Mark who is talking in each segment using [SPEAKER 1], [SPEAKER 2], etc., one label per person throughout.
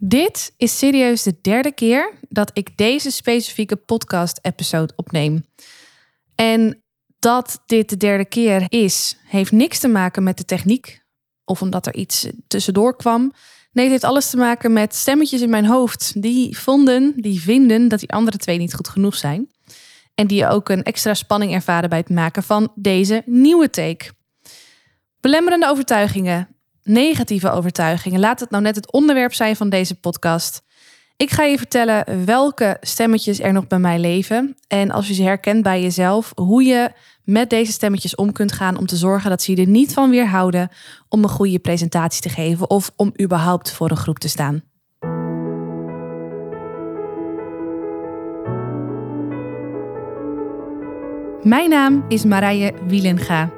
[SPEAKER 1] Dit is serieus de derde keer dat ik deze specifieke podcast-episode opneem. En dat dit de derde keer is, heeft niks te maken met de techniek of omdat er iets tussendoor kwam. Nee, het heeft alles te maken met stemmetjes in mijn hoofd. Die vonden, die vinden dat die andere twee niet goed genoeg zijn. En die ook een extra spanning ervaren bij het maken van deze nieuwe take. Belemmerende overtuigingen, negatieve overtuigingen. Laat het nou net het onderwerp zijn van deze podcast. Ik ga je vertellen welke stemmetjes er nog bij mij leven. En als je ze herkent bij jezelf, hoe je met deze stemmetjes om kunt gaan om te zorgen dat ze je er niet van weerhouden om een goede presentatie te geven of om überhaupt voor een groep te staan. Mijn naam is Marije Wielenga.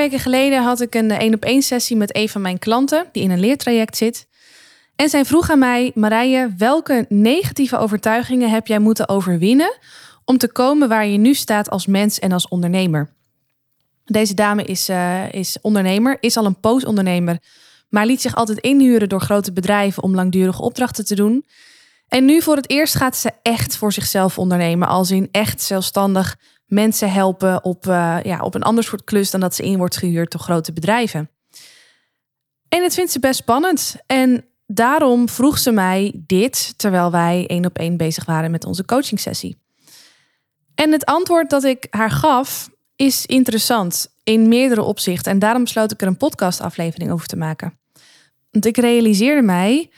[SPEAKER 1] Weken geleden had ik een één op één sessie met een van mijn klanten die in een leertraject zit. En zij vroeg aan mij, Marije, welke negatieve overtuigingen heb jij moeten overwinnen om te komen waar je nu staat als mens en als ondernemer? Deze dame is, uh, is ondernemer, is al een poosondernemer, maar liet zich altijd inhuren door grote bedrijven om langdurige opdrachten te doen. En nu voor het eerst gaat ze echt voor zichzelf ondernemen, als in echt zelfstandig mensen helpen op, uh, ja, op een ander soort klus dan dat ze in wordt gehuurd door grote bedrijven. En het vindt ze best spannend. En daarom vroeg ze mij dit terwijl wij één op één bezig waren met onze coaching sessie. En het antwoord dat ik haar gaf is interessant in meerdere opzichten. En daarom besloot ik er een podcastaflevering over te maken. Want ik realiseerde mij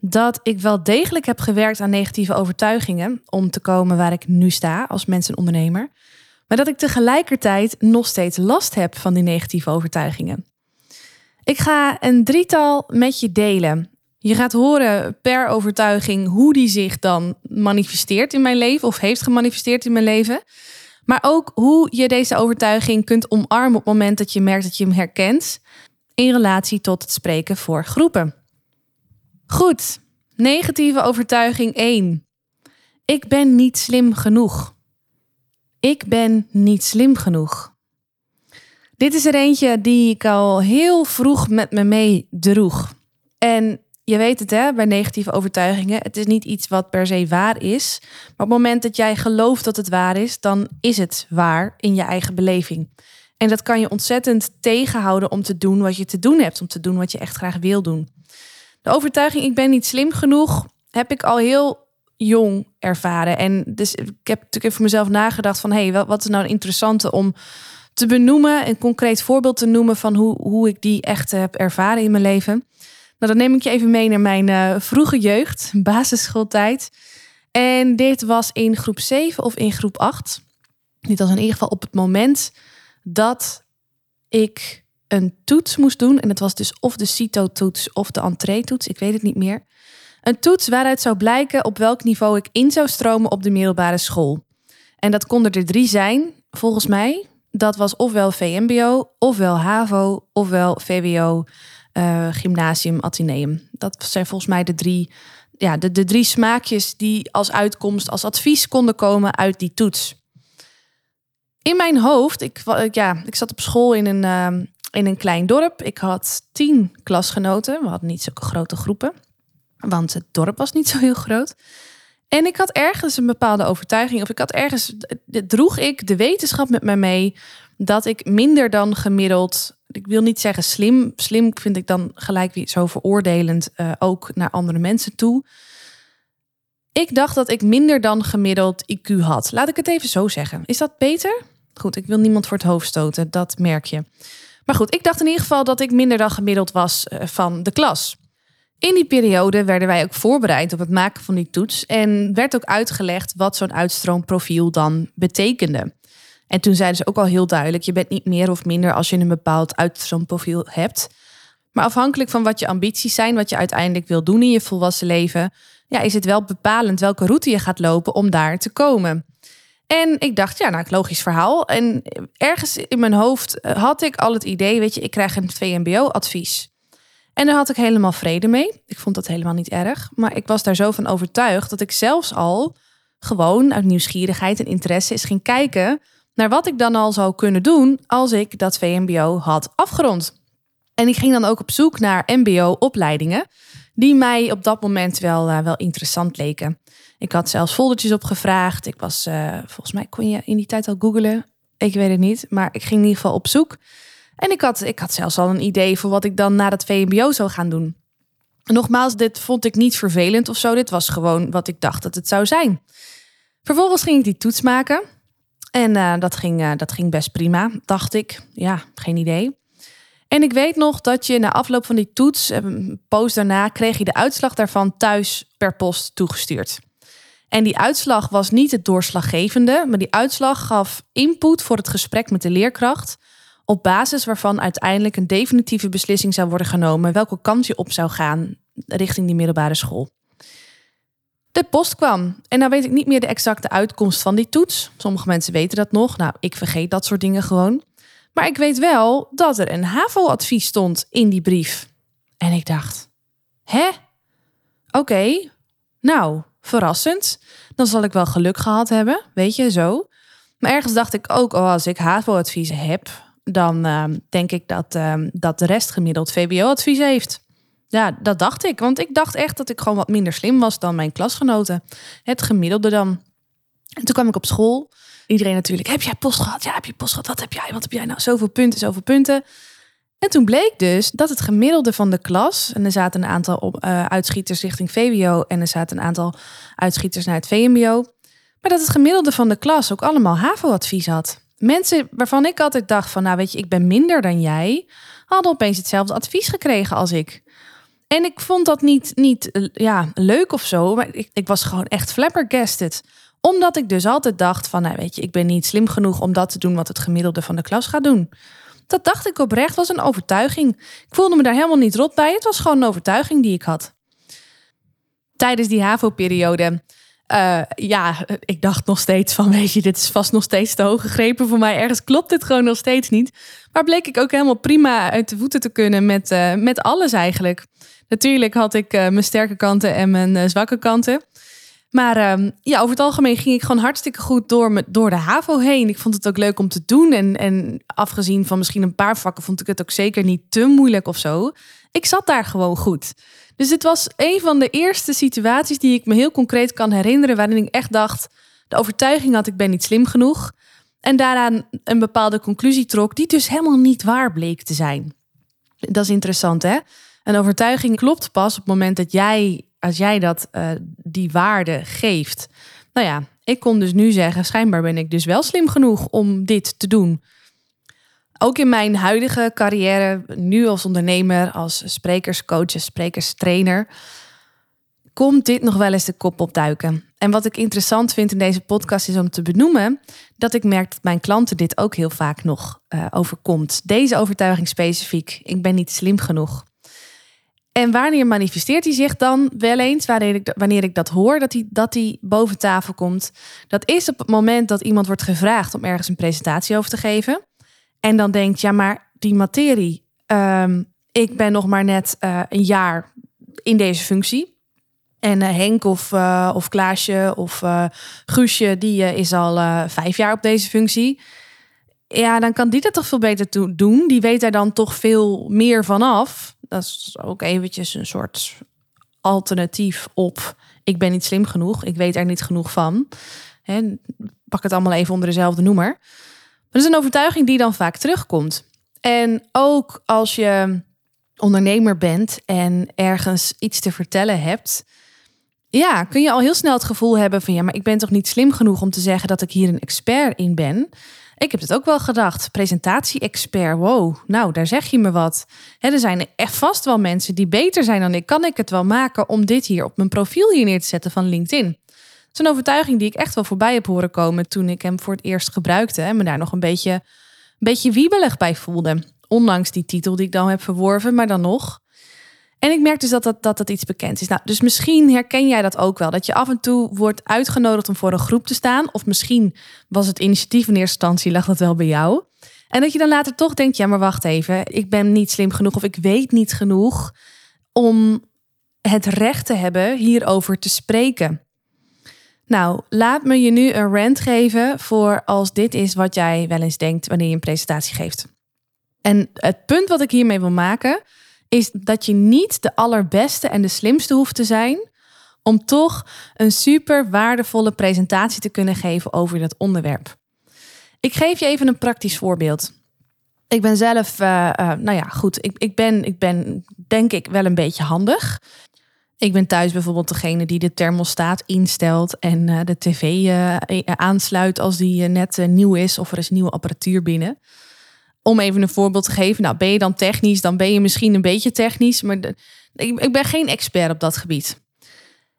[SPEAKER 1] dat ik wel degelijk heb gewerkt aan negatieve overtuigingen om te komen waar ik nu sta als mens en ondernemer. Maar dat ik tegelijkertijd nog steeds last heb van die negatieve overtuigingen. Ik ga een drietal met je delen. Je gaat horen per overtuiging hoe die zich dan manifesteert in mijn leven of heeft gemanifesteerd in mijn leven. Maar ook hoe je deze overtuiging kunt omarmen op het moment dat je merkt dat je hem herkent in relatie tot het spreken voor groepen. Goed, negatieve overtuiging 1. Ik ben niet slim genoeg. Ik ben niet slim genoeg. Dit is er eentje die ik al heel vroeg met me mee droeg. En je weet het hè, bij negatieve overtuigingen. Het is niet iets wat per se waar is. Maar op het moment dat jij gelooft dat het waar is, dan is het waar in je eigen beleving. En dat kan je ontzettend tegenhouden om te doen wat je te doen hebt. Om te doen wat je echt graag wil doen. De overtuiging, ik ben niet slim genoeg, heb ik al heel jong ervaren. En dus ik heb natuurlijk even voor mezelf nagedacht van... hé, hey, wat is nou een interessante om te benoemen... een concreet voorbeeld te noemen van hoe, hoe ik die echt heb ervaren in mijn leven... Nou, dan neem ik je even mee naar mijn uh, vroege jeugd, basisschooltijd. En dit was in groep 7 of in groep 8. Dit was in ieder geval op het moment dat ik een toets moest doen. En het was dus of de CITO-toets of de entree-toets. Ik weet het niet meer. Een toets waaruit zou blijken op welk niveau ik in zou stromen op de middelbare school. En dat konden er drie zijn, volgens mij. Dat was ofwel VMBO, ofwel HAVO, ofwel VWO uh, gymnasium, Atheneum. Dat zijn volgens mij de drie, ja, de, de drie smaakjes die als uitkomst, als advies konden komen uit die toets. In mijn hoofd, ik, ja, ik zat op school in een, uh, in een klein dorp. Ik had tien klasgenoten. We hadden niet zulke grote groepen, want het dorp was niet zo heel groot. En ik had ergens een bepaalde overtuiging, of ik had ergens, droeg ik de wetenschap met mij mee dat ik minder dan gemiddeld, ik wil niet zeggen slim, slim vind ik dan gelijk weer zo veroordelend uh, ook naar andere mensen toe. Ik dacht dat ik minder dan gemiddeld IQ had. Laat ik het even zo zeggen. Is dat beter? Goed, ik wil niemand voor het hoofd stoten, dat merk je. Maar goed, ik dacht in ieder geval dat ik minder dan gemiddeld was uh, van de klas. In die periode werden wij ook voorbereid op het maken van die toets en werd ook uitgelegd wat zo'n uitstroomprofiel dan betekende. En toen zeiden ze ook al heel duidelijk: je bent niet meer of minder als je een bepaald uitstroomprofiel hebt. Maar afhankelijk van wat je ambities zijn, wat je uiteindelijk wil doen in je volwassen leven, ja, is het wel bepalend welke route je gaat lopen om daar te komen. En ik dacht, ja, nou, logisch verhaal. En ergens in mijn hoofd eh, had ik al het idee, weet je, ik krijg een VMBO-advies. En daar had ik helemaal vrede mee. Ik vond dat helemaal niet erg. Maar ik was daar zo van overtuigd dat ik zelfs al gewoon uit nieuwsgierigheid en interesse eens ging kijken naar wat ik dan al zou kunnen doen als ik dat VMBO had afgerond. En ik ging dan ook op zoek naar MBO-opleidingen die mij op dat moment wel, uh, wel interessant leken. Ik had zelfs foldertjes opgevraagd. Ik was, uh, volgens mij kon je in die tijd al googlen. Ik weet het niet, maar ik ging in ieder geval op zoek. En ik had, ik had zelfs al een idee voor wat ik dan na het VMBO zou gaan doen. nogmaals, dit vond ik niet vervelend of zo. Dit was gewoon wat ik dacht dat het zou zijn. Vervolgens ging ik die toets maken. En uh, dat, ging, uh, dat ging best prima, dacht ik. Ja, geen idee. En ik weet nog dat je na afloop van die toets, een post daarna, kreeg je de uitslag daarvan thuis per post toegestuurd. En die uitslag was niet het doorslaggevende, maar die uitslag gaf input voor het gesprek met de leerkracht. Op basis waarvan uiteindelijk een definitieve beslissing zou worden genomen welke kant je op zou gaan richting die middelbare school. De post kwam en nou weet ik niet meer de exacte uitkomst van die toets. Sommige mensen weten dat nog. Nou, ik vergeet dat soort dingen gewoon. Maar ik weet wel dat er een HAVO-advies stond in die brief. En ik dacht, hè? Oké, nou, verrassend. Dan zal ik wel geluk gehad hebben, weet je, zo. Maar ergens dacht ik ook, oh, als ik HAVO-advies heb, dan uh, denk ik dat, uh, dat de rest gemiddeld VBO-advies heeft. Ja, dat dacht ik. Want ik dacht echt dat ik gewoon wat minder slim was dan mijn klasgenoten. Het gemiddelde dan. En toen kwam ik op school. Iedereen natuurlijk, heb jij post gehad? Ja, heb je post gehad? Wat heb jij? Wat heb jij nou? Zoveel punten, zoveel punten. En toen bleek dus dat het gemiddelde van de klas, en er zaten een aantal uh, uitschieters richting VWO en er zaten een aantal uitschieters naar het VMBO, maar dat het gemiddelde van de klas ook allemaal HAVO-advies had. Mensen waarvan ik altijd dacht van, nou weet je, ik ben minder dan jij, hadden opeens hetzelfde advies gekregen als ik. En ik vond dat niet, niet eh, ja, leuk of zo, maar ik, ik was gewoon echt flabbergasted omdat ik dus altijd dacht van, nou weet je, ik ben niet slim genoeg om dat te doen wat het gemiddelde van de klas gaat doen. Dat dacht ik oprecht, was een overtuiging. Ik voelde me daar helemaal niet rot bij. Het was gewoon een overtuiging die ik had. Tijdens die HAVO-periode, uh, ja, ik dacht nog steeds van, weet je, dit is vast nog steeds te hoog gegrepen voor mij. Ergens klopt dit gewoon nog steeds niet. Maar bleek ik ook helemaal prima uit de voeten te kunnen met, uh, met alles eigenlijk. Natuurlijk had ik uh, mijn sterke kanten en mijn zwakke kanten. Maar um, ja, over het algemeen ging ik gewoon hartstikke goed door, door de HAVO heen. Ik vond het ook leuk om te doen. En, en afgezien van misschien een paar vakken, vond ik het ook zeker niet te moeilijk of zo. Ik zat daar gewoon goed. Dus het was een van de eerste situaties die ik me heel concreet kan herinneren. Waarin ik echt dacht: de overtuiging had, ik ben niet slim genoeg. En daaraan een bepaalde conclusie trok, die dus helemaal niet waar bleek te zijn. Dat is interessant, hè? Een overtuiging klopt pas op het moment dat jij als jij dat, uh, die waarde geeft. Nou ja, ik kon dus nu zeggen, schijnbaar ben ik dus wel slim genoeg om dit te doen. Ook in mijn huidige carrière, nu als ondernemer, als sprekerscoach, sprekerstrainer, komt dit nog wel eens de kop opduiken. En wat ik interessant vind in deze podcast is om te benoemen dat ik merk dat mijn klanten dit ook heel vaak nog uh, overkomt. Deze overtuiging specifiek. Ik ben niet slim genoeg. En wanneer manifesteert hij zich dan wel eens, wanneer ik, wanneer ik dat hoor, dat hij, dat hij boven tafel komt? Dat is op het moment dat iemand wordt gevraagd om ergens een presentatie over te geven. En dan denkt, ja, maar die materie, um, ik ben nog maar net uh, een jaar in deze functie. En uh, Henk of, uh, of Klaasje of Guusje, die is al vijf jaar op deze functie. Ja, dan kan die dat toch veel beter doen. Die weet er dan toch veel meer vanaf dat is ook eventjes een soort alternatief op. Ik ben niet slim genoeg, ik weet er niet genoeg van. Pak het allemaal even onder dezelfde noemer. Maar dat is een overtuiging die dan vaak terugkomt. En ook als je ondernemer bent en ergens iets te vertellen hebt, ja, kun je al heel snel het gevoel hebben van ja, maar ik ben toch niet slim genoeg om te zeggen dat ik hier een expert in ben. Ik heb het ook wel gedacht. Presentatie-expert. Wow, nou, daar zeg je me wat. er zijn echt vast wel mensen die beter zijn dan ik. Kan ik het wel maken om dit hier op mijn profiel hier neer te zetten van LinkedIn? Dat is een overtuiging die ik echt wel voorbij heb horen komen toen ik hem voor het eerst gebruikte. En me daar nog een beetje, een beetje wiebelig bij voelde. Ondanks die titel die ik dan heb verworven, maar dan nog. En ik merk dus dat dat, dat dat iets bekend is. Nou, dus misschien herken jij dat ook wel. Dat je af en toe wordt uitgenodigd om voor een groep te staan. Of misschien was het initiatief in eerste instantie, lag dat wel bij jou. En dat je dan later toch denkt, ja, maar wacht even. Ik ben niet slim genoeg of ik weet niet genoeg om het recht te hebben hierover te spreken. Nou, laat me je nu een rant geven voor als dit is wat jij wel eens denkt wanneer je een presentatie geeft. En het punt wat ik hiermee wil maken is dat je niet de allerbeste en de slimste hoeft te zijn om toch een super waardevolle presentatie te kunnen geven over dat onderwerp. Ik geef je even een praktisch voorbeeld. Ik ben zelf, uh, uh, nou ja, goed. Ik, ik, ben, ik ben denk ik wel een beetje handig. Ik ben thuis bijvoorbeeld degene die de thermostaat instelt en uh, de tv aansluit als die net nieuw is of er is nieuwe apparatuur binnen. Om even een voorbeeld te geven. Nou, ben je dan technisch, dan ben je misschien een beetje technisch, maar ik, ik ben geen expert op dat gebied.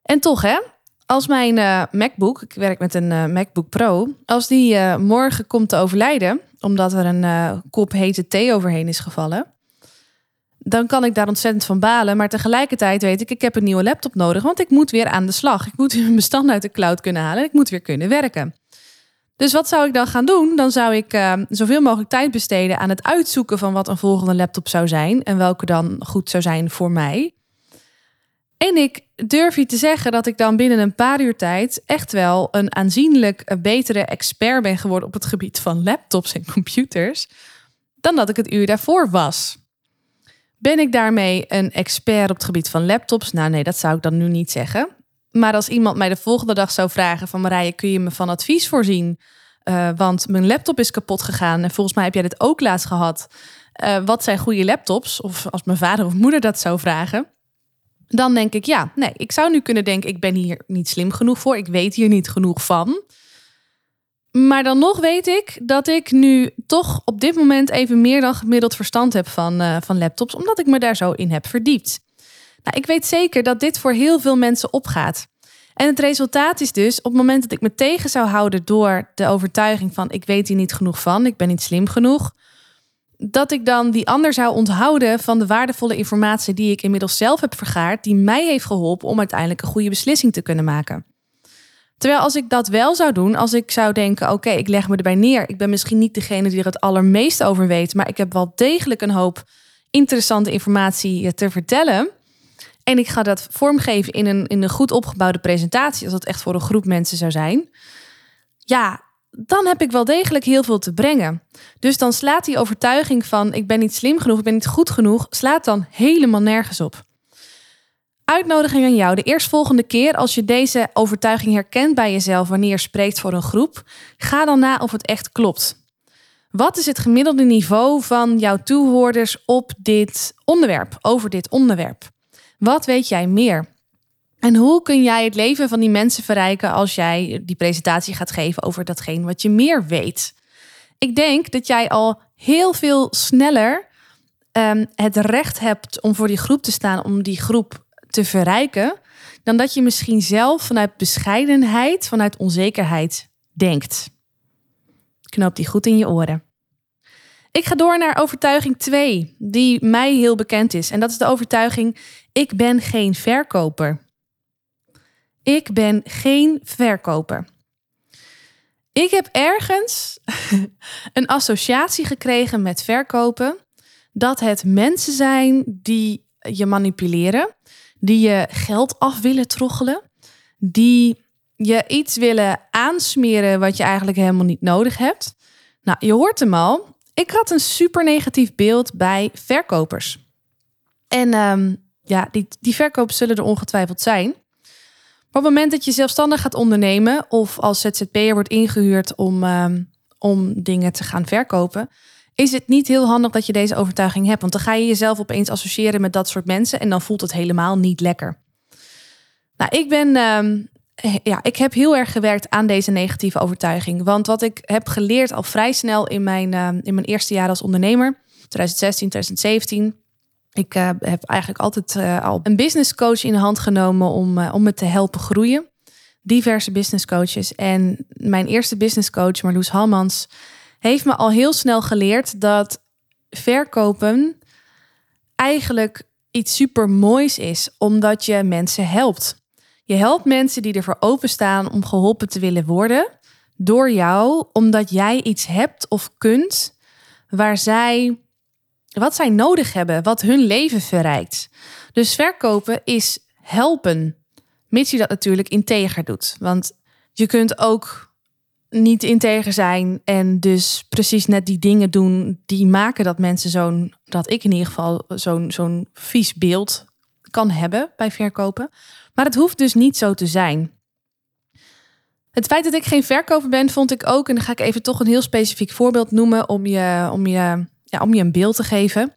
[SPEAKER 1] En toch, hè, als mijn uh, MacBook, ik werk met een uh, MacBook Pro, als die uh, morgen komt te overlijden, omdat er een kop hete thee overheen is gevallen, dan kan ik daar ontzettend van balen. Maar tegelijkertijd weet ik, ik heb een nieuwe laptop nodig, want ik moet weer aan de slag. Ik moet mijn bestand uit de cloud kunnen halen. Ik moet weer kunnen werken. Dus wat zou ik dan gaan doen? Dan zou ik zoveel mogelijk tijd besteden aan het uitzoeken van wat een volgende laptop zou zijn en welke dan goed zou zijn voor mij. En ik durf je te zeggen dat ik dan binnen een paar uur tijd echt wel een aanzienlijk betere expert ben geworden op het gebied van laptops en computers dan dat ik het uur daarvoor was. Ben ik daarmee een expert op het gebied van laptops? Nou nee, dat zou ik dan nu niet zeggen. Maar als iemand mij de volgende dag zou vragen van Marije, kun je me van advies voorzien? Uh, want mijn laptop is kapot gegaan en volgens mij heb jij dit ook laatst gehad. Uh, wat zijn goede laptops? Of als mijn vader of moeder dat zou vragen dan denk ik, ja, nee, ik zou nu kunnen denken, ik ben hier niet slim genoeg voor, ik weet hier niet genoeg van. Maar dan nog weet ik dat ik nu toch op dit moment even meer dan gemiddeld verstand heb van, uh, van laptops, omdat ik me daar zo in heb verdiept. Nou, ik weet zeker dat dit voor heel veel mensen opgaat. En het resultaat is dus, op het moment dat ik me tegen zou houden door de overtuiging van ik weet hier niet genoeg van, ik ben niet slim genoeg, dat ik dan die ander zou onthouden van de waardevolle informatie die ik inmiddels zelf heb vergaard, die mij heeft geholpen om uiteindelijk een goede beslissing te kunnen maken. Terwijl als ik dat wel zou doen, als ik zou denken: oké, ik leg me erbij neer. Ik ben misschien niet degene die er het allermeest over weet, maar ik heb wel degelijk een hoop interessante informatie te vertellen. En ik ga dat vormgeven in een, in een goed opgebouwde presentatie, als dat echt voor een groep mensen zou zijn. Ja, dan heb ik wel degelijk heel veel te brengen. Dus dan slaat die overtuiging van ik ben niet slim genoeg, ik ben niet goed genoeg, slaat dan helemaal nergens op. Uitnodiging aan jou. De eerstvolgende keer als je deze overtuiging herkent bij jezelf wanneer je spreekt voor een groep, ga dan na of het echt klopt. Wat is het gemiddelde niveau van jouw toehoorders op dit onderwerp, over dit onderwerp? Wat weet jij meer? En hoe kun jij het leven van die mensen verrijken als jij die presentatie gaat geven over datgene wat je meer weet? Ik denk dat jij al heel veel sneller um, het recht hebt om voor die groep te staan, om die groep te verrijken, dan dat je misschien zelf vanuit bescheidenheid, vanuit onzekerheid denkt. Knoop die goed in je oren. Ik ga door naar overtuiging 2, die mij heel bekend is. En dat is de overtuiging: ik ben geen verkoper. Ik ben geen verkoper. Ik heb ergens een associatie gekregen met verkopen dat het mensen zijn die je manipuleren, die je geld af willen troggelen, die je iets willen aansmeren wat je eigenlijk helemaal niet nodig hebt. Nou, je hoort hem al. Ik had een super negatief beeld bij verkopers. En um, ja, die, die verkopers zullen er ongetwijfeld zijn. Op het moment dat je zelfstandig gaat ondernemen of als ZZP'er wordt ingehuurd om, ehm, om dingen te gaan verkopen, is het niet heel handig dat je deze overtuiging hebt. Want dan ga je jezelf opeens associëren met dat soort mensen en dan voelt het helemaal niet lekker. Nou, ik ben. Ehm, ja, ik heb heel erg gewerkt aan deze negatieve overtuiging. Want wat ik heb geleerd al vrij snel in mijn, ehm, in mijn eerste jaar als ondernemer, 2016, 2017, ik uh, heb eigenlijk altijd uh, al een business coach in de hand genomen om, uh, om me te helpen groeien. Diverse business coaches. En mijn eerste business coach, Marloes Halmans, heeft me al heel snel geleerd dat verkopen eigenlijk iets super moois is, omdat je mensen helpt. Je helpt mensen die ervoor openstaan om geholpen te willen worden door jou, omdat jij iets hebt of kunt waar zij wat zij nodig hebben, wat hun leven verrijkt. Dus verkopen is helpen, mits je dat natuurlijk integer doet. Want je kunt ook niet integer zijn en dus precies net die dingen doen die maken dat mensen zo'n, dat ik in ieder geval zo'n zo'n vies beeld kan hebben bij verkopen. Maar het hoeft dus niet zo te zijn. Het feit dat ik geen verkoper ben, vond ik ook, en dan ga ik even toch een heel specifiek voorbeeld noemen om je, om je, om je een beeld te geven.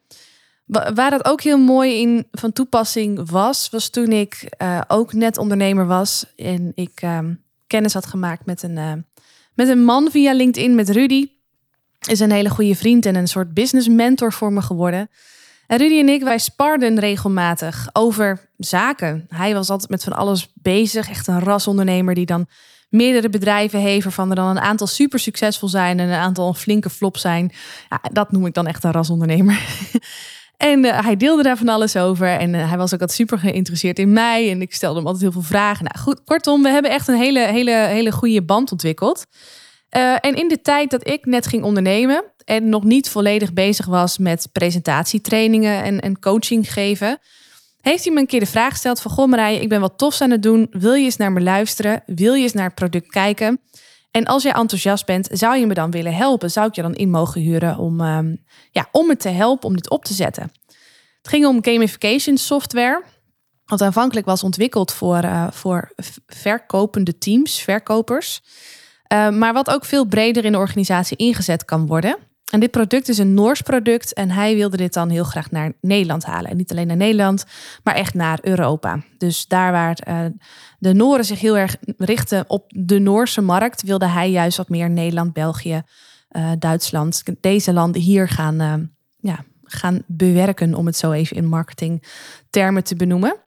[SPEAKER 1] Waar dat ook heel mooi in van toepassing was, was toen ik uh, ook net ondernemer was en ik uh, kennis had gemaakt met een, uh, met een man via LinkedIn, met Rudy. Is een hele goede vriend en een soort business mentor voor me geworden. En Rudy en ik, wij sparden regelmatig over zaken. Hij was altijd met van alles bezig, echt een rasondernemer die dan meerdere bedrijven heeft, waarvan er dan een aantal super succesvol zijn en een aantal een flinke flop zijn. Ja, dat noem ik dan echt een rasondernemer. En uh, hij deelde daar van alles over. En uh, hij was ook altijd super geïnteresseerd in mij. En ik stelde hem altijd heel veel vragen. Nou goed, kortom, we hebben echt een hele, hele, hele goede band ontwikkeld. Uh, en in de tijd dat ik net ging ondernemen en nog niet volledig bezig was met presentatietrainingen en, en coaching geven, heeft hij me een keer de vraag gesteld van Goh ik ben wat tofs aan het doen. Wil je eens naar me luisteren? Wil je eens naar het product kijken? En als jij enthousiast bent, zou je me dan willen helpen? Zou ik je dan in mogen huren om, um, ja, om me te helpen om dit op te zetten? Het ging om gamification software. Wat aanvankelijk was ontwikkeld voor, uh, voor verkopende teams, verkopers. Uh, maar wat ook veel breder in de organisatie ingezet kan worden. En dit product is een Noors product en hij wilde dit dan heel graag naar Nederland halen. En niet alleen naar Nederland, maar echt naar Europa. Dus daar waar uh, de Nooren zich heel erg richten op de Noorse markt, wilde hij juist wat meer Nederland, België, uh, Duitsland, deze landen hier gaan, uh, ja, gaan bewerken, om het zo even in marketingtermen te benoemen.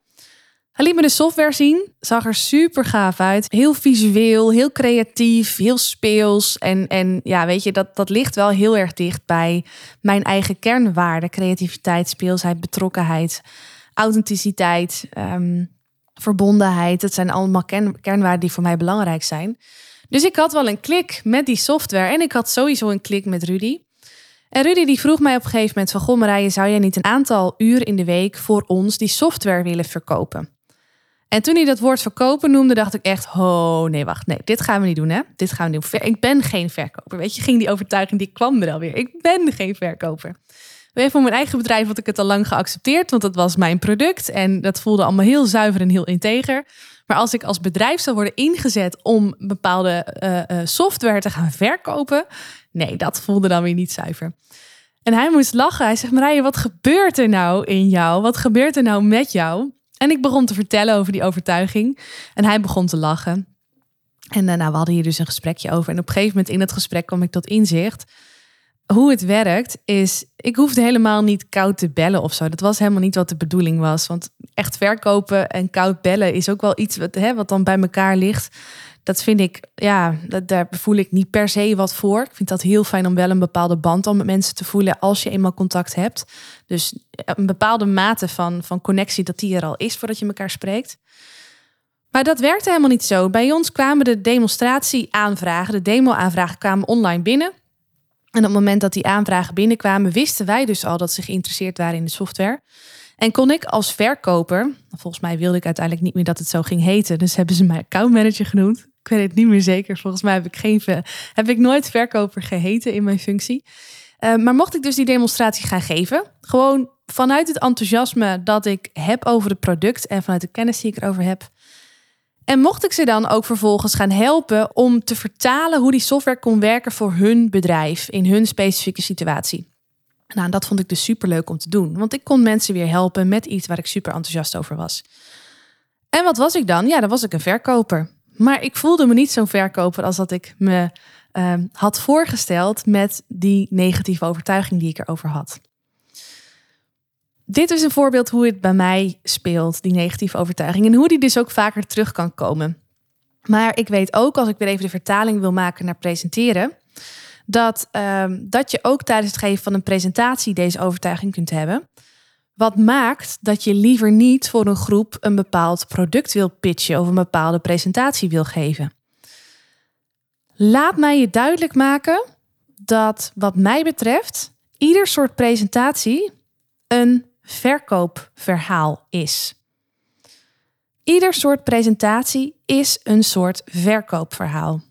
[SPEAKER 1] Hij liet me de software zien. Zag er super gaaf uit. Heel visueel, heel creatief, heel speels. En, en ja, weet je, dat, dat ligt wel heel erg dicht bij mijn eigen kernwaarden. Creativiteit, speelsheid, betrokkenheid, authenticiteit, um, verbondenheid. Dat zijn allemaal kern, kernwaarden die voor mij belangrijk zijn. Dus ik had wel een klik met die software. En ik had sowieso een klik met Rudy. En Rudy die vroeg mij op een gegeven moment van... Goh zou jij niet een aantal uur in de week voor ons die software willen verkopen? En toen hij dat woord verkopen noemde, dacht ik echt: oh nee, wacht, nee, dit gaan we niet doen, hè? Dit gaan we niet doen. Ik ben geen verkoper. Weet je, ging die overtuiging, die kwam er alweer. Ik ben geen verkoper. Weer voor mijn eigen bedrijf had ik het al lang geaccepteerd, want dat was mijn product en dat voelde allemaal heel zuiver en heel integer. Maar als ik als bedrijf zou worden ingezet om bepaalde uh, uh, software te gaan verkopen, nee, dat voelde dan weer niet zuiver. En hij moest lachen. Hij zegt: Marije, wat gebeurt er nou in jou? Wat gebeurt er nou met jou? En ik begon te vertellen over die overtuiging. En hij begon te lachen. En nou, we hadden hier dus een gesprekje over. En op een gegeven moment in het gesprek kwam ik tot inzicht. Hoe het werkt is, ik hoefde helemaal niet koud te bellen of zo. Dat was helemaal niet wat de bedoeling was. Want echt verkopen en koud bellen is ook wel iets wat, hè, wat dan bij elkaar ligt dat vind ik, ja, dat, daar voel ik niet per se wat voor. Ik vind dat heel fijn om wel een bepaalde band om met mensen te voelen als je eenmaal contact hebt. Dus een bepaalde mate van, van connectie dat die er al is voordat je elkaar spreekt. Maar dat werkte helemaal niet zo. Bij ons kwamen de demonstratie-aanvragen, de demo-aanvragen kwamen online binnen. En op het moment dat die aanvragen binnenkwamen, wisten wij dus al dat ze geïnteresseerd waren in de software. En kon ik als verkoper, volgens mij wilde ik uiteindelijk niet meer dat het zo ging heten, dus hebben ze mij accountmanager genoemd. Ik weet het niet meer zeker. Volgens mij heb ik, geen, heb ik nooit verkoper geheten in mijn functie. Uh, maar mocht ik dus die demonstratie gaan geven, gewoon vanuit het enthousiasme dat ik heb over het product en vanuit de kennis die ik erover heb. En mocht ik ze dan ook vervolgens gaan helpen om te vertalen hoe die software kon werken voor hun bedrijf in hun specifieke situatie. Nou, dat vond ik dus super leuk om te doen, want ik kon mensen weer helpen met iets waar ik super enthousiast over was. En wat was ik dan? Ja, dan was ik een verkoper. Maar ik voelde me niet zo'n verkoper als dat ik me uh, had voorgesteld met die negatieve overtuiging die ik erover had. Dit is een voorbeeld hoe het bij mij speelt, die negatieve overtuiging, en hoe die dus ook vaker terug kan komen. Maar ik weet ook, als ik weer even de vertaling wil maken naar presenteren, dat, um, dat je ook tijdens het geven van een presentatie deze overtuiging kunt hebben. Wat maakt dat je liever niet voor een groep een bepaald product wil pitchen of een bepaalde presentatie wil geven? Laat mij je duidelijk maken dat, wat mij betreft, ieder soort presentatie een verkoopverhaal is. Ieder soort presentatie is een soort verkoopverhaal.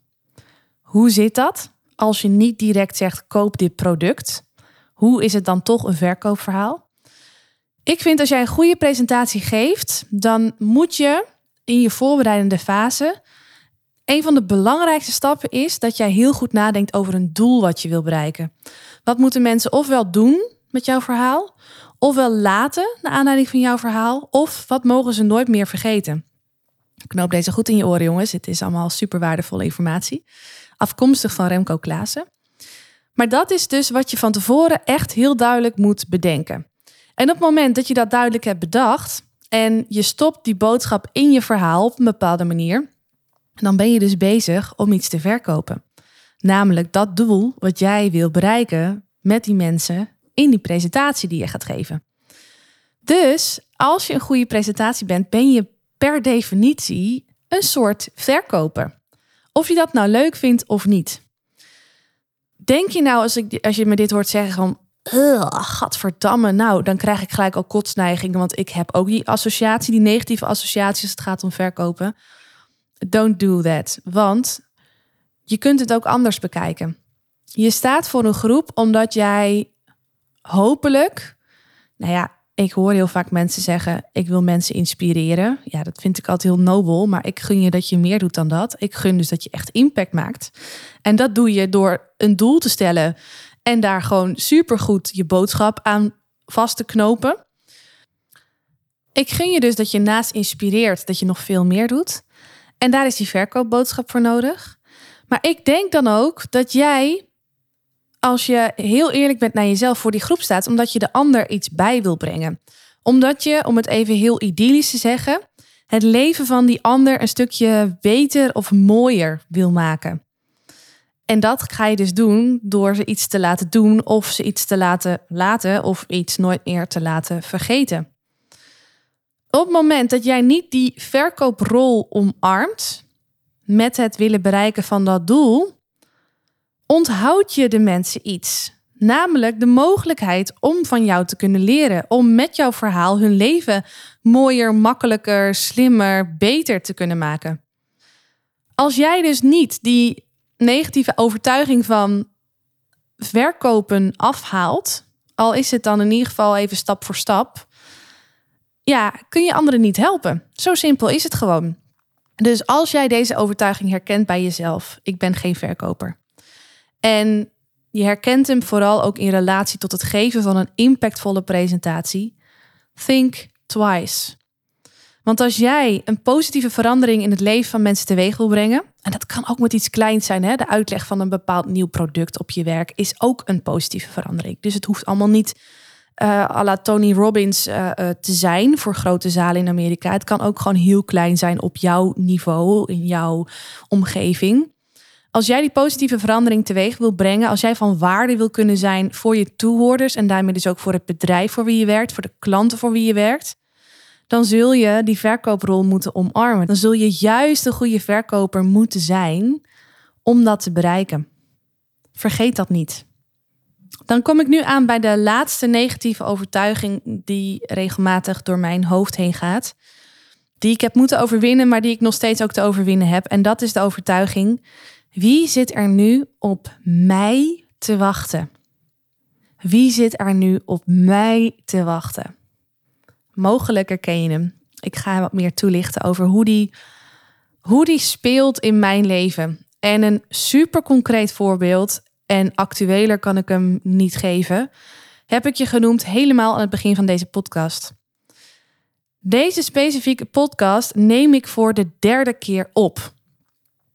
[SPEAKER 1] Hoe zit dat als je niet direct zegt koop dit product? Hoe is het dan toch een verkoopverhaal? Ik vind als jij een goede presentatie geeft, dan moet je in je voorbereidende fase. Een van de belangrijkste stappen is dat jij heel goed nadenkt over een doel wat je wil bereiken. Wat moeten mensen ofwel doen met jouw verhaal, ofwel laten naar aanleiding van jouw verhaal, of wat mogen ze nooit meer vergeten? Knoop deze goed in je oren, jongens. Het is allemaal super waardevolle informatie. Afkomstig van Remco Klaassen. Maar dat is dus wat je van tevoren echt heel duidelijk moet bedenken. En op het moment dat je dat duidelijk hebt bedacht en je stopt die boodschap in je verhaal op een bepaalde manier, dan ben je dus bezig om iets te verkopen. Namelijk dat doel wat jij wil bereiken met die mensen in die presentatie die je gaat geven. Dus als je een goede presentatie bent, ben je per definitie een soort verkoper. Of je dat nou leuk vindt of niet. Denk je nou, als, ik, als je me dit hoort zeggen, van, gadverdamme, nou, dan krijg ik gelijk al kotsneigingen, want ik heb ook die associatie, die negatieve associaties het gaat om verkopen. Don't do that, want je kunt het ook anders bekijken. Je staat voor een groep omdat jij hopelijk, nou ja, ik hoor heel vaak mensen zeggen: ik wil mensen inspireren. Ja, dat vind ik altijd heel nobel, maar ik gun je dat je meer doet dan dat. Ik gun dus dat je echt impact maakt. En dat doe je door een doel te stellen en daar gewoon supergoed je boodschap aan vast te knopen. Ik gun je dus dat je naast inspireert, dat je nog veel meer doet. En daar is die verkoopboodschap voor nodig. Maar ik denk dan ook dat jij als je heel eerlijk bent naar jezelf voor die groep staat, omdat je de ander iets bij wil brengen. Omdat je, om het even heel idyllisch te zeggen, het leven van die ander een stukje beter of mooier wil maken. En dat ga je dus doen door ze iets te laten doen of ze iets te laten laten of iets nooit meer te laten vergeten. Op het moment dat jij niet die verkooprol omarmt met het willen bereiken van dat doel, onthoud je de mensen iets. Namelijk de mogelijkheid om van jou te kunnen leren, om met jouw verhaal hun leven mooier, makkelijker, slimmer, beter te kunnen maken. Als jij dus niet die negatieve overtuiging van verkopen afhaalt, al is het dan in ieder geval even stap voor stap, ja, kun je anderen niet helpen. Zo simpel is het gewoon. Dus als jij deze overtuiging herkent bij jezelf, ik ben geen verkoper. En je herkent hem vooral ook in relatie tot het geven van een impactvolle presentatie. Think twice. Want als jij een positieve verandering in het leven van mensen teweeg wil brengen, en dat kan ook met iets kleins zijn, hè? de uitleg van een bepaald nieuw product op je werk is ook een positieve verandering. Dus het hoeft allemaal niet uh, à la Tony Robbins uh, uh, te zijn voor grote zalen in Amerika. Het kan ook gewoon heel klein zijn op jouw niveau, in jouw omgeving. Als jij die positieve verandering teweeg wil brengen, als jij van waarde wil kunnen zijn voor je toehoorders en daarmee dus ook voor het bedrijf voor wie je werkt, voor de klanten voor wie je werkt, dan zul je die verkooprol moeten omarmen. Dan zul je juist een goede verkoper moeten zijn om dat te bereiken. Vergeet dat niet. Dan kom ik nu aan bij de laatste negatieve overtuiging die regelmatig door mijn hoofd heen gaat. Die ik heb moeten overwinnen, maar die ik nog steeds ook te overwinnen heb. En dat is de overtuiging wie zit er nu op mij te wachten? Wie zit er nu op mij te wachten? Mogelijk herken je hem. Ik ga wat meer toelichten over hoe die, hoe die speelt in mijn leven. En een super concreet voorbeeld, en actueler kan ik hem niet geven, heb ik je genoemd helemaal aan het begin van deze podcast. Deze specifieke podcast neem ik voor de derde keer op.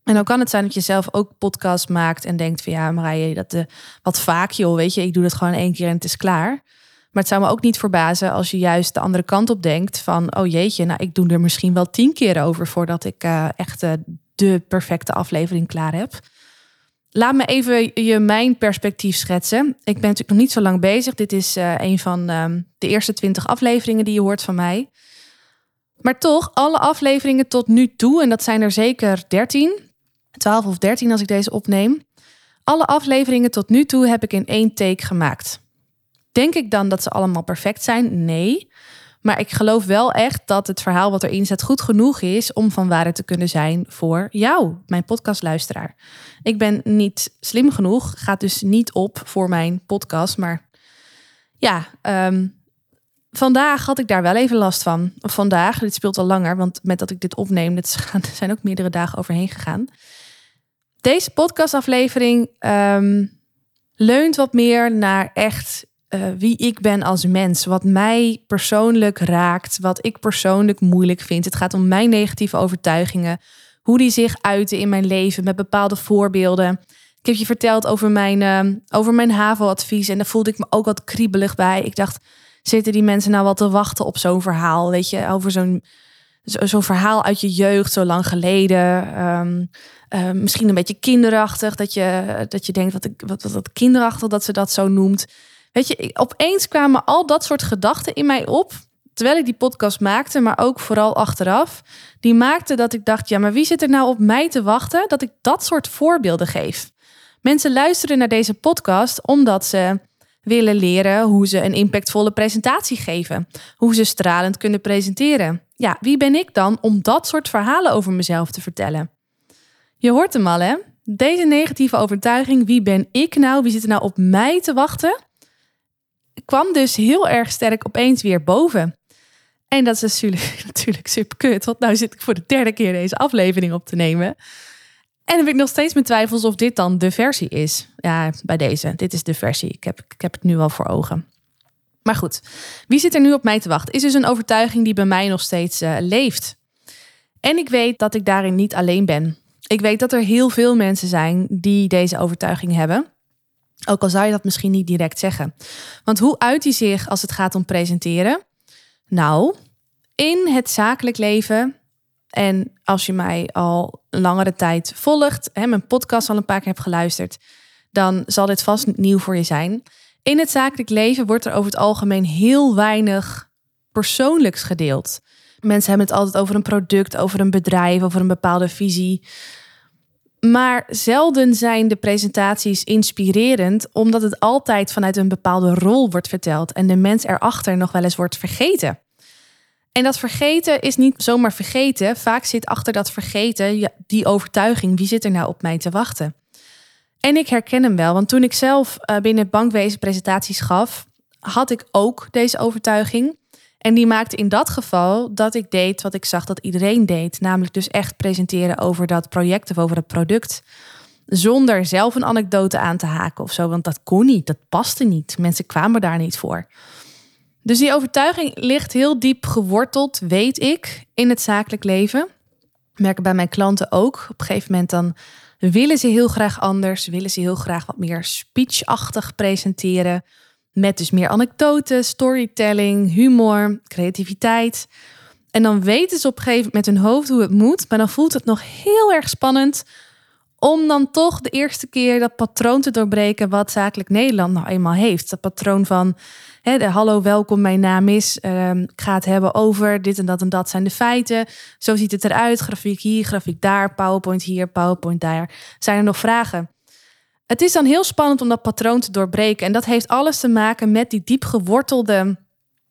[SPEAKER 1] En dan kan het zijn dat je zelf ook podcast maakt en denkt van ja, Marije, dat de, eh, wat vaak joh, weet je, ik doe dat gewoon één keer en het is klaar. Maar het zou me ook niet verbazen als je juist de andere kant op denkt van oh jeetje, nou ik doe er misschien wel tien keer over voordat ik uh, echt uh, de perfecte aflevering klaar heb. laat me even je mijn perspectief schetsen. Ik ben natuurlijk nog niet zo lang bezig. Dit is uh, een van ehm, de eerste twintig afleveringen die je hoort van mij. Maar toch, alle afleveringen tot nu toe, en dat zijn er zeker 13, 12 of 13 als ik deze opneem. Alle afleveringen tot nu toe heb ik in één take gemaakt. Denk ik dan dat ze allemaal perfect zijn? Nee. Maar ik geloof wel echt dat het verhaal wat erin zit goed genoeg is om van waarde te kunnen zijn voor jou, mijn podcastluisteraar. Ik ben niet slim genoeg, gaat dus niet op voor mijn podcast. Maar ja, ehm, vandaag had ik daar wel even last van. Vandaag, dit speelt al langer, want met dat ik dit opneem, dit zijn ook meerdere dagen overheen gegaan. Deze podcastaflevering um, leunt wat meer naar echt uh, wie ik ben als mens. Wat mij persoonlijk raakt, wat ik persoonlijk moeilijk vind. Het gaat om mijn negatieve overtuigingen. Hoe die zich uiten in mijn leven met bepaalde voorbeelden. Ik heb je verteld over mijn, uh, over mijn HAVO-advies. En daar voelde ik me ook wat kriebelig bij. Ik dacht, zitten die mensen nou wel te wachten op zo'n verhaal? Weet je, over zo'n zo'n verhaal uit je jeugd, zo lang geleden. Um, uh, misschien een beetje kinderachtig. Dat je, dat je denkt, wat, wat, wat, wat kinderachtig dat ze dat zo noemt. Weet je, opeens kwamen al dat soort gedachten in mij op. Terwijl ik die podcast maakte, maar ook vooral achteraf. Die maakte dat ik dacht: ja, maar wie zit er nou op mij te wachten dat ik dat soort voorbeelden geef? Mensen luisteren naar deze podcast omdat ze willen leren hoe ze een impactvolle presentatie geven. Hoe ze stralend kunnen presenteren. Ja, wie ben ik dan om dat soort verhalen over mezelf te vertellen? Je hoort hem al, hè? Deze negatieve overtuiging, wie ben ik nou? Wie zit er nou op mij te wachten? Kwam dus heel erg sterk opeens weer boven. En dat is natuurlijk, natuurlijk super kut, want nu zit ik voor de derde keer deze aflevering op te nemen. En heb ik nog steeds mijn twijfels of dit dan de versie is. Ja, bij deze. Dit is de versie. Ik heb, ik heb het nu al voor ogen. Maar goed, wie zit er nu op mij te wachten? Is dus een overtuiging die bij mij nog steeds uh, leeft. En ik weet dat ik daarin niet alleen ben. Ik weet dat er heel veel mensen zijn die deze overtuiging hebben. Ook al zou je dat misschien niet direct zeggen. Want hoe uit hij zich als het gaat om presenteren? Nou, in het zakelijk leven. En als je mij al langere tijd volgt, hè, mijn podcast al een paar keer hebt geluisterd, dan zal dit vast nieuw voor je zijn. In het zakelijk leven wordt er over het algemeen heel weinig persoonlijks gedeeld. Mensen hebben het altijd over een product, over een bedrijf, over een bepaalde visie. Maar zelden zijn de presentaties inspirerend, omdat het altijd vanuit een bepaalde rol wordt verteld en de mens erachter nog wel eens wordt vergeten. En dat vergeten is niet zomaar vergeten. Vaak zit achter dat vergeten die overtuiging: wie zit er nou op mij te wachten? En ik herken hem wel, want toen ik zelf eh, binnen het bankwezen presentaties gaf, had ik ook deze overtuiging. En die maakte in dat geval dat ik deed wat ik zag dat iedereen deed. Namelijk dus echt presenteren over dat project of over het product. Zonder zelf een anekdote aan te haken of zo. Want dat kon niet, dat paste niet. Mensen kwamen daar niet voor. Dus die overtuiging ligt heel diep geworteld, weet ik, in het zakelijk leven. Merken bij mijn klanten ook. Op een gegeven moment dan willen ze heel graag anders. Willen ze heel graag wat meer speechachtig presenteren met dus meer anekdotes, storytelling, humor, creativiteit. En dan weten ze op een gegeven moment met hun hoofd hoe het moet. Maar dan voelt het nog heel erg spannend om dan toch de eerste keer dat patroon te doorbreken wat zakelijk Nederland nou eenmaal heeft. Dat patroon van hè, de hallo, welkom, mijn naam is. Uh, ik ga het hebben over dit en dat en dat zijn de feiten. Zo ziet het eruit. Grafiek hier, grafiek daar, PowerPoint hier, PowerPoint daar. Zijn er nog vragen? Het is dan heel spannend om dat patroon te doorbreken. En dat heeft alles te maken met die diep gewortelde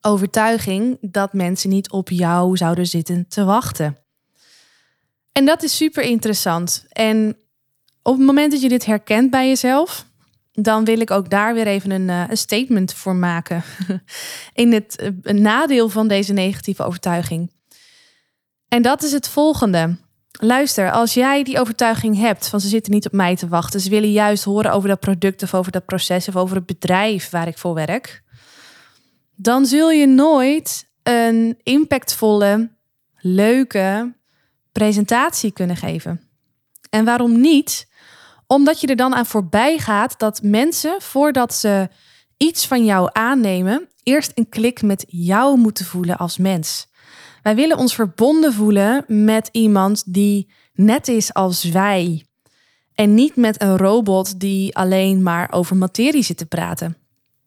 [SPEAKER 1] overtuiging dat mensen niet op jou zouden zitten te wachten. En dat is super interessant. En op het moment dat je dit herkent bij jezelf, dan wil ik ook daar weer even een, eh, een statement voor maken. In het eh, nadeel van deze negatieve overtuiging. En dat is het volgende. Luister, als jij die overtuiging hebt van ze zitten niet op mij te wachten, ze willen juist horen over dat product of over dat proces of over het bedrijf waar ik voor werk, dan zul je nooit een impactvolle, leuke presentatie kunnen geven. En waarom niet? Omdat je er dan aan voorbij gaat dat mensen, voordat ze iets van jou aannemen, eerst een klik met jou moeten voelen als mens. Wij willen ons verbonden voelen met iemand die net is als wij. En niet met een robot die alleen maar over materie zit te praten.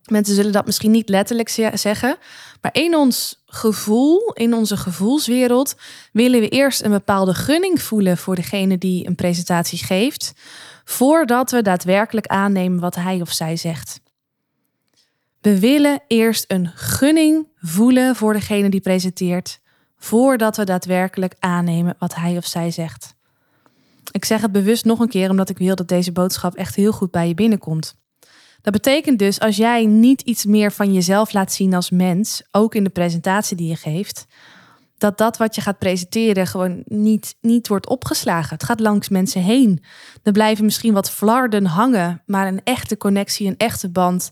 [SPEAKER 1] Mensen zullen dat misschien niet letterlijk zeggen, maar in ons gevoel, in onze gevoelswereld, willen we eerst een bepaalde gunning voelen voor degene die een presentatie geeft, voordat we daadwerkelijk aannemen wat hij of zij zegt. We willen eerst een gunning voelen voor degene die presenteert, voordat we daadwerkelijk aannemen wat hij of zij zegt. Ik zeg het bewust nog een keer omdat ik wil dat deze boodschap echt heel goed bij je binnenkomt. Dat betekent dus als jij niet iets meer van jezelf laat zien als mens, ook in de presentatie die je geeft, dat dat wat je gaat presenteren gewoon niet, niet wordt opgeslagen. Het gaat langs mensen heen. Er blijven misschien wat flarden hangen, maar een echte connectie, een echte band,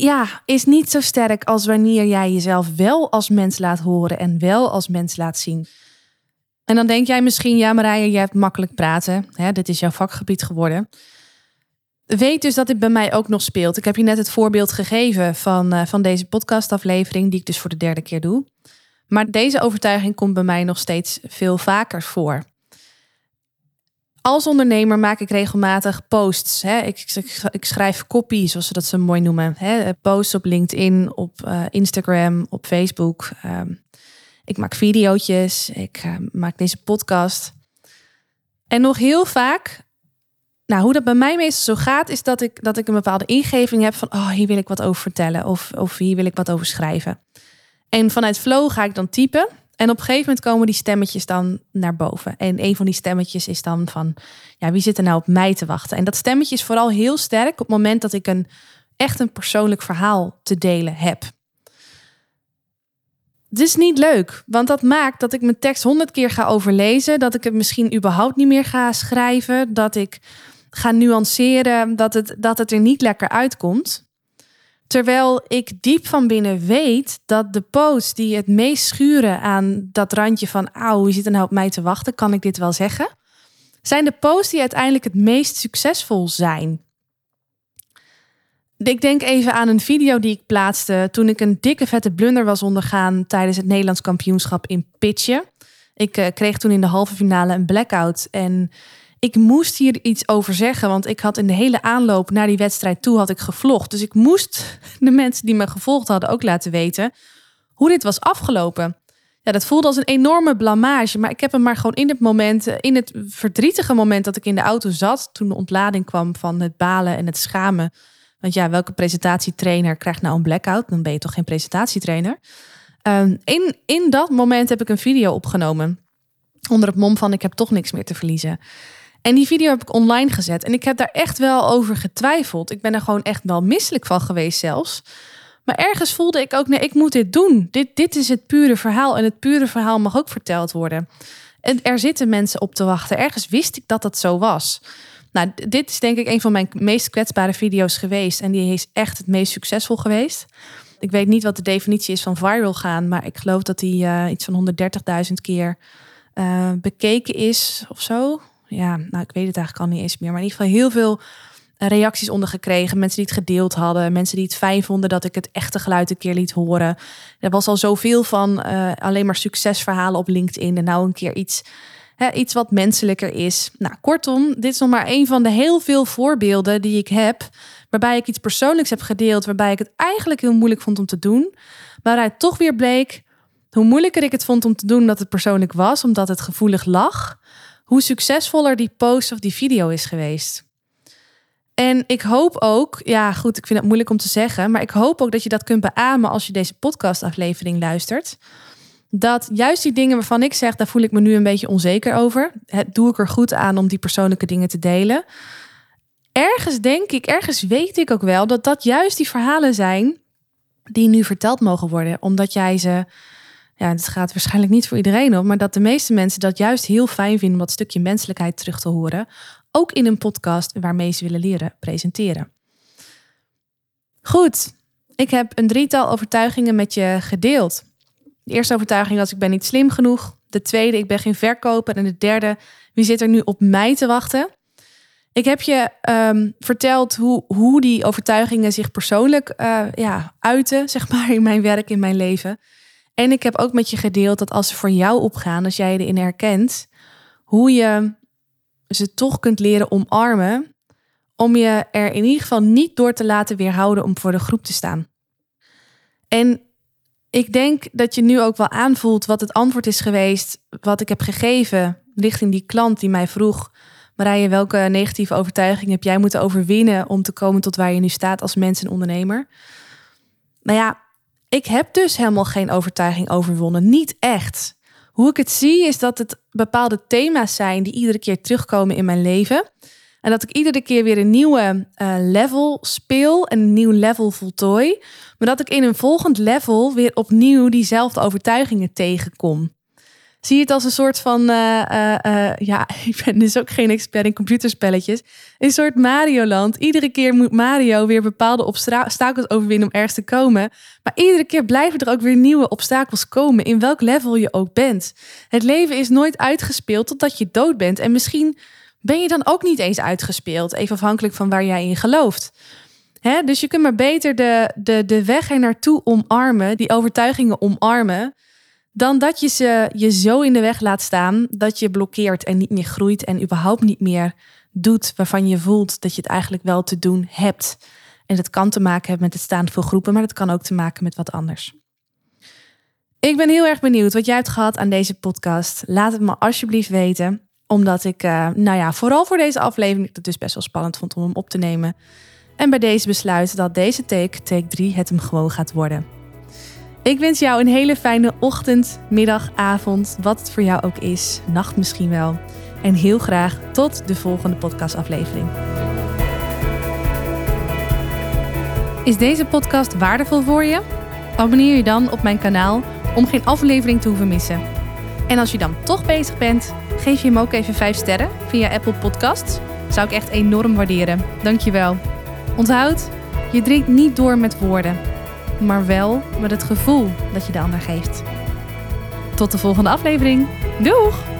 [SPEAKER 1] ja, is niet zo sterk als wanneer jij jezelf wel als mens laat horen en wel als mens laat zien. En dan denk jij misschien, ja Marije, jij hebt makkelijk praten. Hè, dit is jouw vakgebied geworden. Weet dus dat dit bij mij ook nog speelt. Ik heb je net het voorbeeld gegeven van, uh, van deze podcastaflevering, die ik dus voor de derde keer doe. Maar deze overtuiging komt bij mij nog steeds veel vaker voor. Als ondernemer maak ik regelmatig posts. Hè. Ik, ik, ik, schrijf copy, zoals ze dat zo mooi noemen. Hè. Posts op LinkedIn, op uh, Instagram, op Facebook. Ehm, ik maak video's, ik uh, maak deze podcast. En nog heel vaak, nou, hoe dat bij mij meestal zo gaat, is dat ik, dat ik een bepaalde ingeving heb van, oh, hier wil ik wat over vertellen of, of hier wil ik wat over schrijven. En vanuit flow ga ik dan typen. En op een gegeven moment komen die stemmetjes dan naar boven. En een van die stemmetjes is dan van, ja, wie zit er nou op mij te wachten? En dat stemmetje is vooral heel sterk op het moment dat ik een echt een persoonlijk verhaal te delen heb. Het is niet leuk, want dat maakt dat ik mijn tekst honderd keer ga overlezen, dat ik het misschien überhaupt niet meer ga schrijven, dat ik ga nuanceren, dat het, dat het er niet lekker uitkomt. Terwijl ik diep van binnen weet dat de posts die het meest schuren aan dat randje van, auw, wie zit er nou op mij te wachten, kan ik dit wel zeggen, zijn de posts die uiteindelijk het meest succesvol zijn. Ik denk even aan een video die ik plaatste toen ik een dikke vette blunder was ondergaan tijdens het Nederlands kampioenschap in pitchen. Ik uh, kreeg toen in de halve finale een blackout en ik moest hier iets over zeggen, want ik had in de hele aanloop naar die wedstrijd toe had ik gevlogd. Dus ik moest de mensen die me gevolgd hadden ook laten weten hoe dit was afgelopen. Ja, dat voelde als een enorme blamage, maar ik heb hem maar gewoon in het moment, in het verdrietige moment dat ik in de auto zat, toen de ontlading kwam van het balen en het schamen. Want ja, welke presentatietrainer krijgt nou een blackout? Dan ben je toch geen presentatietrainer? Um, in, in dat moment heb ik een video opgenomen. Onder het mom van ik heb toch niks meer te verliezen. En die video heb ik online gezet. En ik heb daar echt wel over getwijfeld. Ik ben er gewoon echt wel misselijk van geweest zelfs. Maar ergens voelde ik ook, nee, ik moet dit doen. Dit, dit is het pure verhaal. En het pure verhaal mag ook verteld worden. En er zitten mensen op te wachten. Ergens wist ik dat dat zo was. Nou, dit is denk ik een van mijn meest kwetsbare video's geweest. En die is echt het meest succesvol geweest. Ik weet niet wat de definitie is van viral gaan. Maar ik geloof dat die uh, iets van 130.000 keer uh, bekeken is of zo ja, nou, ik weet het eigenlijk al niet eens meer. Maar in ieder geval heel veel eh, reacties onder gekregen. Mensen die het gedeeld hadden. Mensen die het fijn vonden dat ik het echte geluid een keer liet horen. Er was al zoveel van uh, alleen maar succesverhalen op LinkedIn. En nou een keer iets, hè, iets wat menselijker is. Nou, kortom, dit is nog maar een van de heel veel voorbeelden die ik heb. Waarbij ik iets persoonlijks heb gedeeld. Waarbij ik het eigenlijk heel moeilijk vond om te doen. Waaruit toch weer bleek hoe moeilijker ik het vond om te doen dat het persoonlijk was. Omdat het gevoelig lag hoe succesvoller die post of die video is geweest. En ik hoop ook, ja goed, ik vind het moeilijk om te zeggen, maar ik hoop ook dat je dat kunt beamen als je deze podcastaflevering luistert. Dat juist die dingen waarvan ik zeg, daar voel ik me nu een beetje onzeker over. Het doe ik er goed aan om die persoonlijke dingen te delen. Ergens denk ik, ergens weet ik ook wel dat dat juist die verhalen zijn die nu verteld mogen worden, omdat jij ze ja, het gaat waarschijnlijk niet voor iedereen op, maar dat de meeste mensen dat juist heel fijn vinden om dat stukje menselijkheid terug te horen. Ook in een podcast waarmee ze willen leren presenteren. Goed, ik heb een drietal overtuigingen met je gedeeld. De eerste overtuiging was ik ben niet slim genoeg. De tweede, ik ben geen verkoper. En de derde, wie zit er nu op mij te wachten? Ik heb je um, verteld hoe, hoe die overtuigingen zich persoonlijk uh, ja, uiten, zeg maar, in mijn werk, in mijn leven. En ik heb ook met je gedeeld dat als ze voor jou opgaan, als jij erin herkent, hoe je ze toch kunt leren omarmen. Om je er in ieder geval niet door te laten weerhouden om voor de groep te staan. En ik denk dat je nu ook wel aanvoelt wat het antwoord is geweest, wat ik heb gegeven richting die klant die mij vroeg: Marije, welke negatieve overtuiging heb jij moeten overwinnen om te komen tot waar je nu staat als mens en ondernemer? Nou ja, ik heb dus helemaal geen overtuiging overwonnen. Niet echt. Hoe ik het zie is dat het bepaalde thema's zijn die iedere keer terugkomen in mijn leven. En dat ik iedere keer weer een nieuwe uh, level speel en een nieuw level voltooi. Maar dat ik in een volgend level weer opnieuw diezelfde overtuigingen tegenkom. Zie het als een soort van, uh, uh, ja, ik ben dus ook geen expert in computerspelletjes. Een soort Mario-land. Iedere keer moet Mario weer bepaalde obstakels overwinnen om ergens te komen. Maar iedere keer blijven er ook weer nieuwe obstakels komen, in welk level je ook bent. Het leven is nooit uitgespeeld totdat je dood bent. En misschien ben je dan ook niet eens uitgespeeld, even afhankelijk van waar jij in gelooft. Dus je kunt maar beter de, de, de weg er naartoe omarmen, die overtuigingen omarmen dan dat je ze je zo in de weg laat staan dat je blokkeert en niet meer groeit en überhaupt niet meer doet waarvan je voelt dat je het eigenlijk wel te doen hebt. En dat kan te maken hebben met het staan voor groepen, maar dat kan ook te maken met wat anders. Ik ben heel erg benieuwd wat jij hebt gehad aan deze podcast. Laat het me alsjeblieft weten, omdat ik, uh, nou ja, vooral voor deze aflevering, het dus best wel spannend vond om hem op te nemen. En bij deze besluit dat deze take, take 3, het hem gewoon gaat worden. Ik wens jou een hele fijne ochtend, middag, avond, wat het voor jou ook is, nacht misschien wel. En heel graag tot de volgende podcastaflevering. Is deze podcast waardevol voor je? Abonneer je dan op mijn kanaal om geen aflevering te hoeven missen. En als je dan toch bezig bent, geef je hem ook even 5 sterren via Apple Podcasts. Zou ik echt enorm waarderen. Dankjewel. Onthoud, je drinkt niet door met woorden maar wel met het gevoel dat je de ander geeft. Tot de volgende aflevering. Doeg!